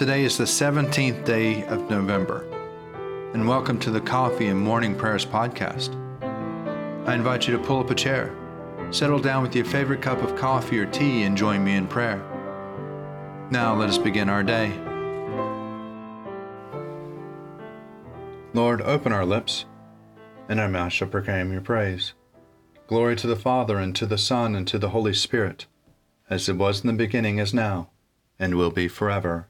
Today is the 17th day of November, and welcome to the Coffee and Morning Prayers podcast. I invite you to pull up a chair, settle down with your favorite cup of coffee or tea, and join me in prayer. Now let us begin our day. Lord, open our lips, and our mouth shall proclaim your praise. Glory to the Father, and to the Son, and to the Holy Spirit, as it was in the beginning, is now, and will be forever.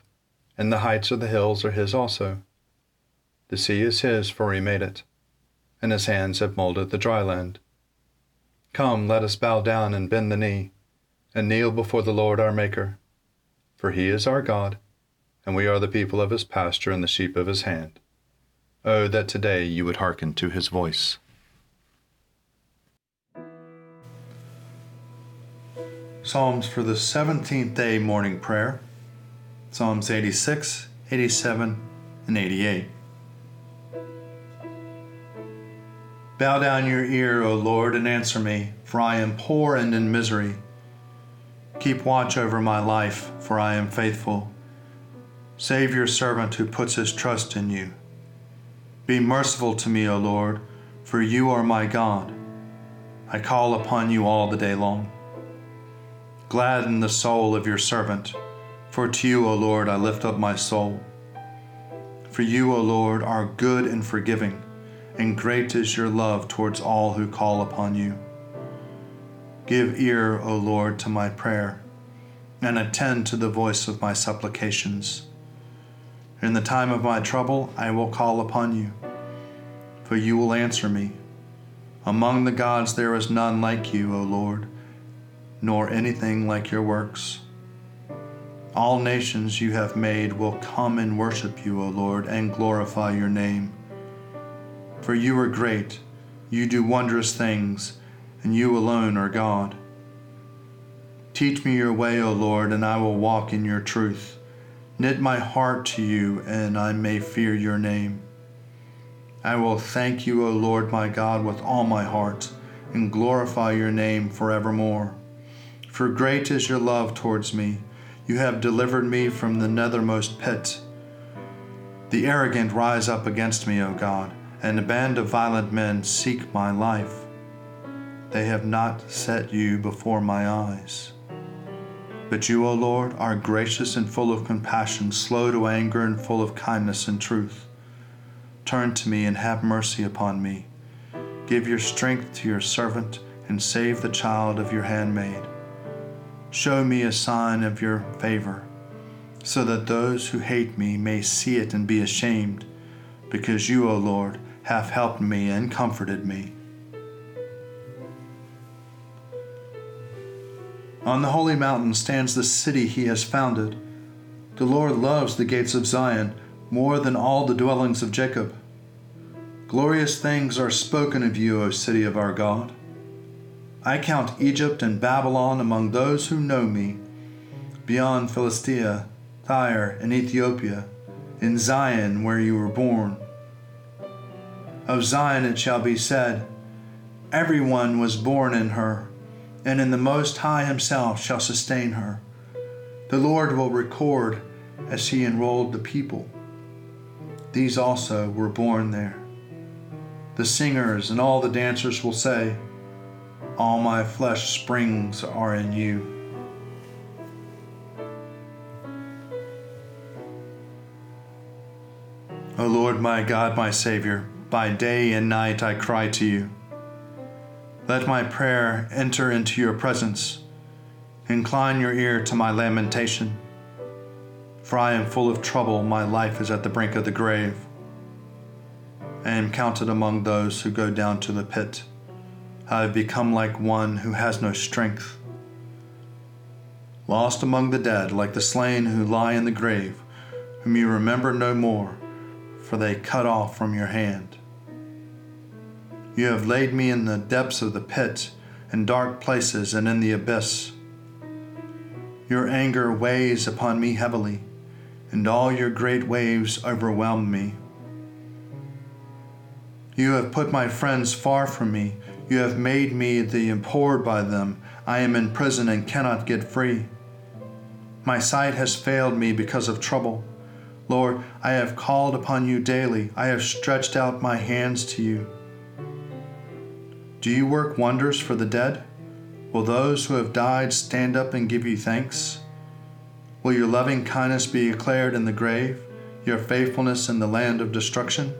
and the heights of the hills are his also. The sea is his, for he made it, and his hands have molded the dry land. Come, let us bow down and bend the knee, and kneel before the Lord our Maker. For he is our God, and we are the people of his pasture and the sheep of his hand. Oh, that today you would hearken to his voice. Psalms for the 17th day morning prayer. Psalms 86, 87, and 88. Bow down your ear, O Lord, and answer me, for I am poor and in misery. Keep watch over my life, for I am faithful. Save your servant who puts his trust in you. Be merciful to me, O Lord, for you are my God. I call upon you all the day long. Gladden the soul of your servant for to you, O Lord, I lift up my soul. For you, O Lord, are good and forgiving, and great is your love towards all who call upon you. Give ear, O Lord, to my prayer, and attend to the voice of my supplications. In the time of my trouble, I will call upon you, for you will answer me. Among the gods there is none like you, O Lord, nor anything like your works. All nations you have made will come and worship you, O Lord, and glorify your name. For you are great, you do wondrous things, and you alone are God. Teach me your way, O Lord, and I will walk in your truth. Knit my heart to you, and I may fear your name. I will thank you, O Lord my God, with all my heart, and glorify your name forevermore. For great is your love towards me you have delivered me from the nethermost pit. The arrogant rise up against me, O God, and a band of violent men seek my life. They have not set you before my eyes. But you, O Lord, are gracious and full of compassion, slow to anger and full of kindness and truth. Turn to me and have mercy upon me. Give your strength to your servant and save the child of your handmaid. Show me a sign of your favor, so that those who hate me may see it and be ashamed, because you, O Lord, have helped me and comforted me. On the holy mountain stands the city he has founded. The Lord loves the gates of Zion more than all the dwellings of Jacob. Glorious things are spoken of you, O city of our God. I count Egypt and Babylon among those who know me, beyond Philistia, Tyre, and Ethiopia, in Zion where you were born. Of Zion it shall be said, Everyone was born in her, and in the Most High Himself shall sustain her. The Lord will record as He enrolled the people. These also were born there. The singers and all the dancers will say, all my flesh springs are in you. O Lord my God, my Savior, by day and night I cry to you. Let my prayer enter into your presence. Incline your ear to my lamentation. For I am full of trouble, my life is at the brink of the grave. I am counted among those who go down to the pit. I have become like one who has no strength. lost among the dead, like the slain who lie in the grave, whom you remember no more, for they cut off from your hand. You have laid me in the depths of the pit, in dark places and in the abyss. Your anger weighs upon me heavily, and all your great waves overwhelm me. You have put my friends far from me. You have made me the abhorred by them. I am in prison and cannot get free. My sight has failed me because of trouble. Lord, I have called upon you daily. I have stretched out my hands to you. Do you work wonders for the dead? Will those who have died stand up and give you thanks? Will your loving kindness be declared in the grave, your faithfulness in the land of destruction?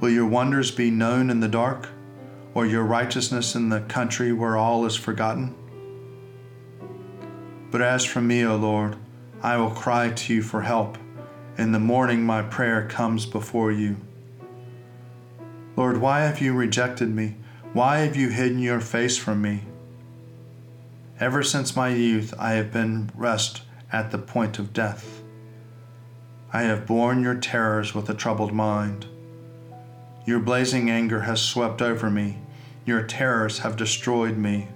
Will your wonders be known in the dark, or your righteousness in the country where all is forgotten? But as for me, O Lord, I will cry to you for help. In the morning my prayer comes before you. Lord, why have you rejected me? Why have you hidden your face from me? Ever since my youth I have been rest at the point of death. I have borne your terrors with a troubled mind. Your blazing anger has swept over me. Your terrors have destroyed me.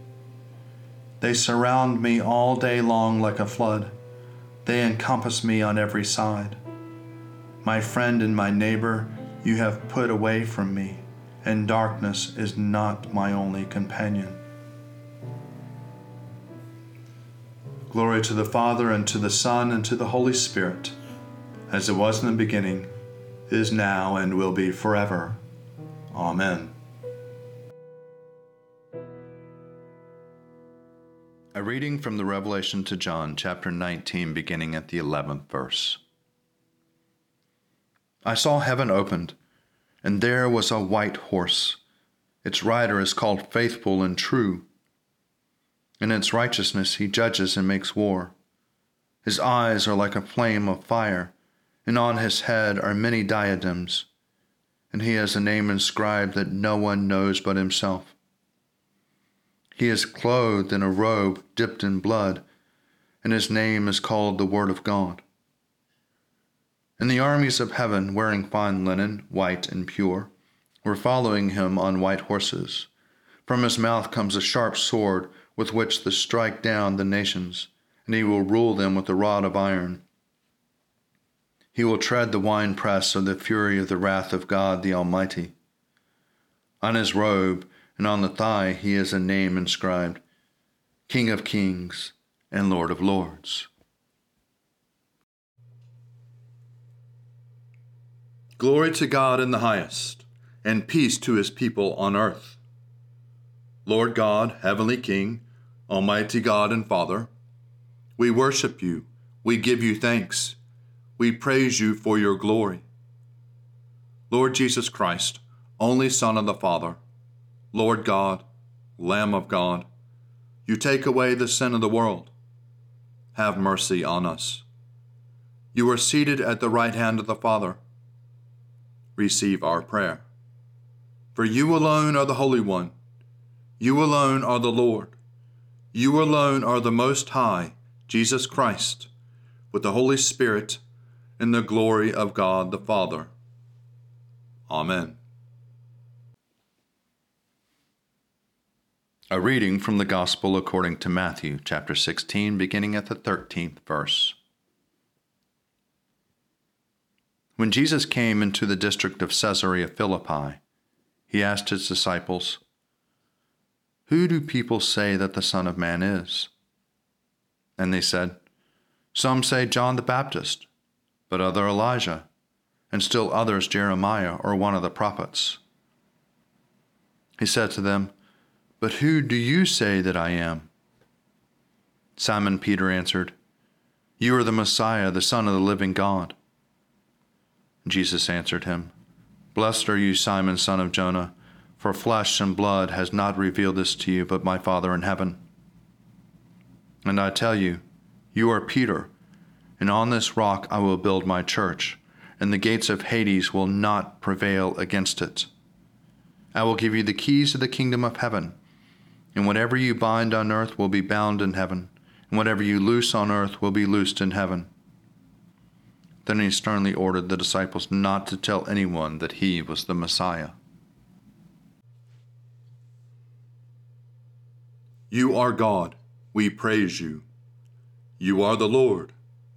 They surround me all day long like a flood. They encompass me on every side. My friend and my neighbor, you have put away from me, and darkness is not my only companion. Glory to the Father, and to the Son, and to the Holy Spirit, as it was in the beginning, is now, and will be forever. Amen. A reading from the Revelation to John, chapter 19, beginning at the 11th verse. I saw heaven opened, and there was a white horse. Its rider is called Faithful and True. In its righteousness he judges and makes war. His eyes are like a flame of fire, and on his head are many diadems and he has a name inscribed that no one knows but himself. He is clothed in a robe dipped in blood, and his name is called the Word of God. And the armies of heaven, wearing fine linen, white and pure, were following him on white horses. From his mouth comes a sharp sword with which to strike down the nations, and he will rule them with a rod of iron. He will tread the winepress of the fury of the wrath of God the Almighty. On his robe and on the thigh he has a name inscribed King of Kings and Lord of Lords. Glory to God in the highest, and peace to his people on earth. Lord God, Heavenly King, Almighty God and Father, we worship you, we give you thanks we praise you for your glory. Lord Jesus Christ, only Son of the Father, Lord God, Lamb of God, you take away the sin of the world. Have mercy on us. You are seated at the right hand of the Father. Receive our prayer. For you alone are the Holy One. You alone are the Lord. You alone are the Most High, Jesus Christ, with the Holy Spirit in the glory of God the Father. Amen. A reading from the Gospel according to Matthew, chapter 16, beginning at the 13th verse. When Jesus came into the district of Caesarea Philippi, he asked his disciples, Who do people say that the Son of Man is? And they said, Some say John the Baptist but other Elijah, and still others Jeremiah or one of the prophets. He said to them, But who do you say that I am? Simon Peter answered, You are the Messiah, the Son of the living God. Jesus answered him, Blessed are you, Simon, son of Jonah, for flesh and blood has not revealed this to you, but my Father in heaven. And I tell you, you are Peter and on this rock I will build my church, and the gates of Hades will not prevail against it. I will give you the keys of the kingdom of heaven, and whatever you bind on earth will be bound in heaven, and whatever you loose on earth will be loosed in heaven. Then he sternly ordered the disciples not to tell anyone that he was the Messiah. You are God, we praise you. You are the Lord,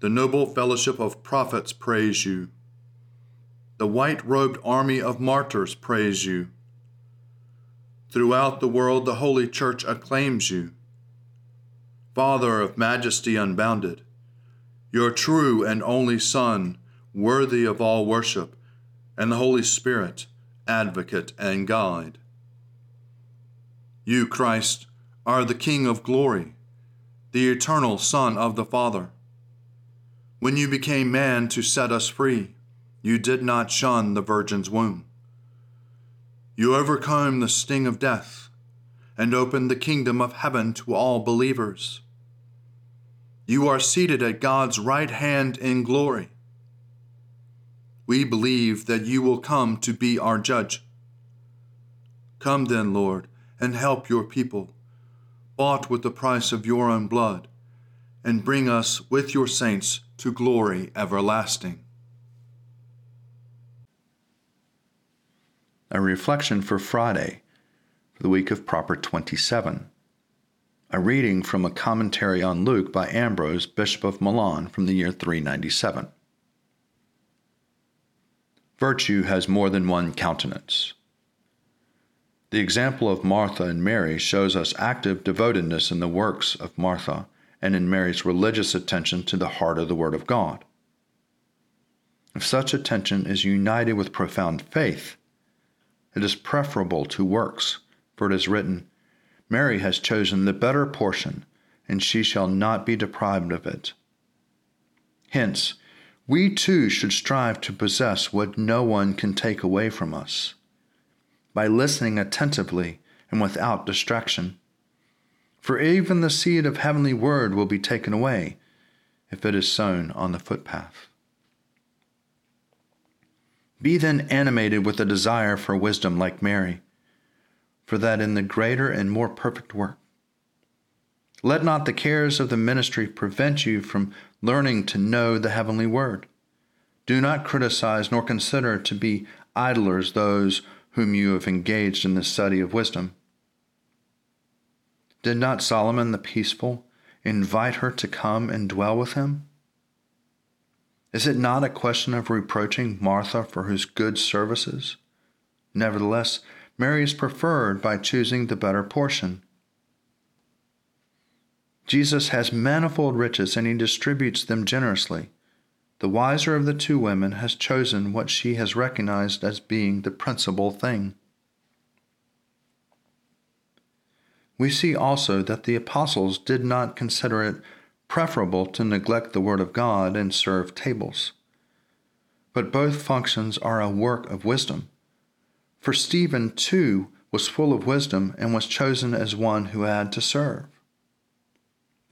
The noble fellowship of prophets praise you. The white robed army of martyrs praise you. Throughout the world, the Holy Church acclaims you. Father of majesty unbounded, your true and only Son, worthy of all worship, and the Holy Spirit, advocate and guide. You, Christ, are the King of glory, the eternal Son of the Father. When you became man to set us free, you did not shun the Virgin's womb. You overcame the sting of death and opened the kingdom of heaven to all believers. You are seated at God's right hand in glory. We believe that you will come to be our judge. Come then, Lord, and help your people bought with the price of your own blood, and bring us with your saints to glory everlasting. A reflection for Friday, for the week of Proper 27. A reading from a commentary on Luke by Ambrose, Bishop of Milan, from the year 397. Virtue has more than one countenance. The example of Martha and Mary shows us active devotedness in the works of Martha and in Mary's religious attention to the heart of the Word of God. If such attention is united with profound faith, it is preferable to works, for it is written, Mary has chosen the better portion, and she shall not be deprived of it. Hence, we too should strive to possess what no one can take away from us by listening attentively and without distraction. For even the seed of heavenly word will be taken away if it is sown on the footpath. Be then animated with a desire for wisdom like Mary, for that in the greater and more perfect work. Let not the cares of the ministry prevent you from learning to know the heavenly word. Do not criticize nor consider to be idlers those whom you have engaged in the study of wisdom. Did not Solomon the peaceful invite her to come and dwell with him? Is it not a question of reproaching Martha for his good services? Nevertheless, Mary is preferred by choosing the better portion. Jesus has manifold riches and he distributes them generously. The wiser of the two women has chosen what she has recognized as being the principal thing. We see also that the apostles did not consider it preferable to neglect the Word of God and serve tables. But both functions are a work of wisdom. For Stephen, too, was full of wisdom and was chosen as one who had to serve.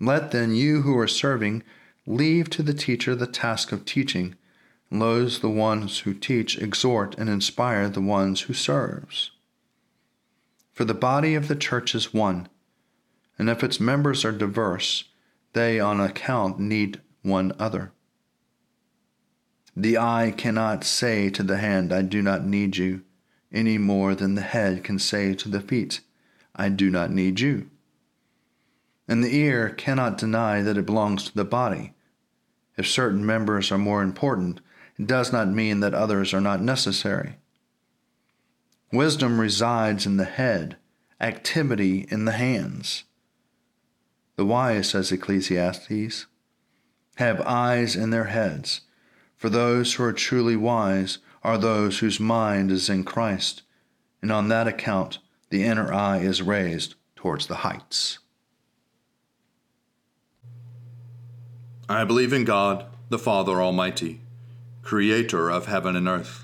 Let then you who are serving Leave to the teacher the task of teaching. Those the ones who teach exhort and inspire the ones who serves. For the body of the church is one, and if its members are diverse, they on account need one other. The eye cannot say to the hand, I do not need you, any more than the head can say to the feet, I do not need you. And the ear cannot deny that it belongs to the body. If certain members are more important, it does not mean that others are not necessary. Wisdom resides in the head, activity in the hands. The wise, says Ecclesiastes, have eyes in their heads, for those who are truly wise are those whose mind is in Christ, and on that account the inner eye is raised towards the heights. I believe in God, the Father Almighty, creator of heaven and earth.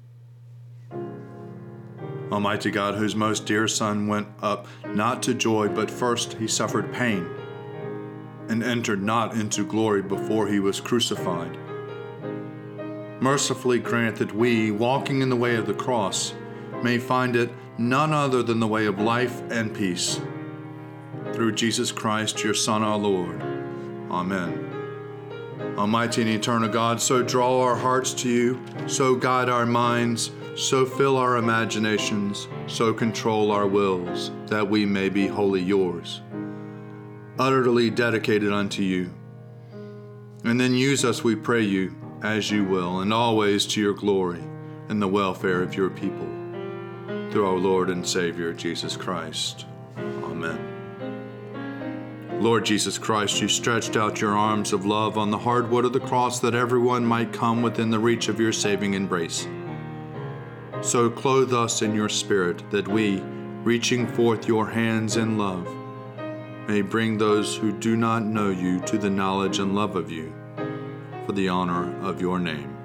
Almighty God, whose most dear Son went up not to joy, but first he suffered pain, and entered not into glory before he was crucified. Mercifully grant that we, walking in the way of the cross, may find it none other than the way of life and peace. Through Jesus Christ, your Son, our Lord. Amen. Almighty and eternal God, so draw our hearts to you, so guide our minds, so fill our imaginations, so control our wills, that we may be wholly yours, utterly dedicated unto you. And then use us, we pray you, as you will, and always to your glory and the welfare of your people. Through our Lord and Savior, Jesus Christ. Amen. Lord Jesus Christ, you stretched out your arms of love on the hard wood of the cross that everyone might come within the reach of your saving embrace. So clothe us in your spirit that we, reaching forth your hands in love, may bring those who do not know you to the knowledge and love of you, for the honor of your name.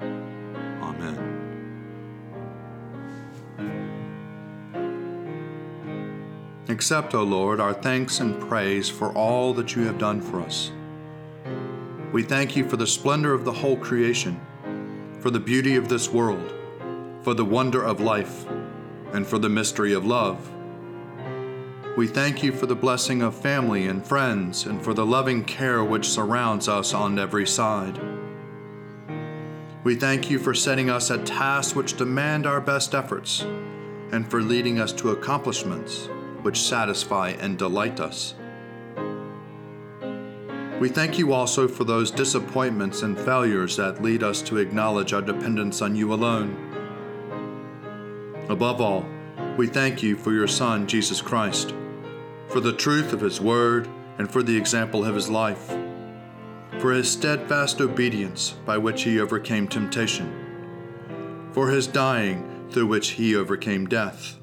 Amen. Accept, O Lord, our thanks and praise for all that you have done for us. We thank you for the splendor of the whole creation, for the beauty of this world, for the wonder of life, and for the mystery of love. We thank you for the blessing of family and friends, and for the loving care which surrounds us on every side. We thank you for setting us at tasks which demand our best efforts, and for leading us to accomplishments which satisfy and delight us. We thank you also for those disappointments and failures that lead us to acknowledge our dependence on you alone. Above all, we thank you for your Son, Jesus Christ, for the truth of his word and for the example of his life, for his steadfast obedience by which he overcame temptation, for his dying through which he overcame death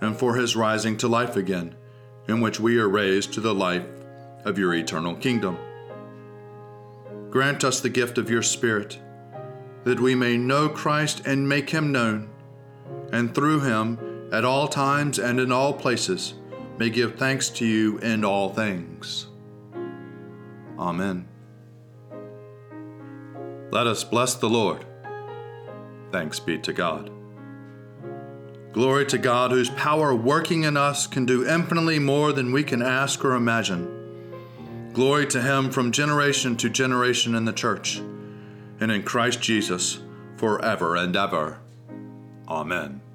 and for his rising to life again, in which we are raised to the life of your eternal kingdom. Grant us the gift of your Spirit, that we may know Christ and make him known, and through him, at all times and in all places, may give thanks to you in all things. Amen. Let us bless the Lord. Thanks be to God. Glory to God, whose power working in us can do infinitely more than we can ask or imagine. Glory to him from generation to generation in the church and in Christ Jesus forever and ever. Amen.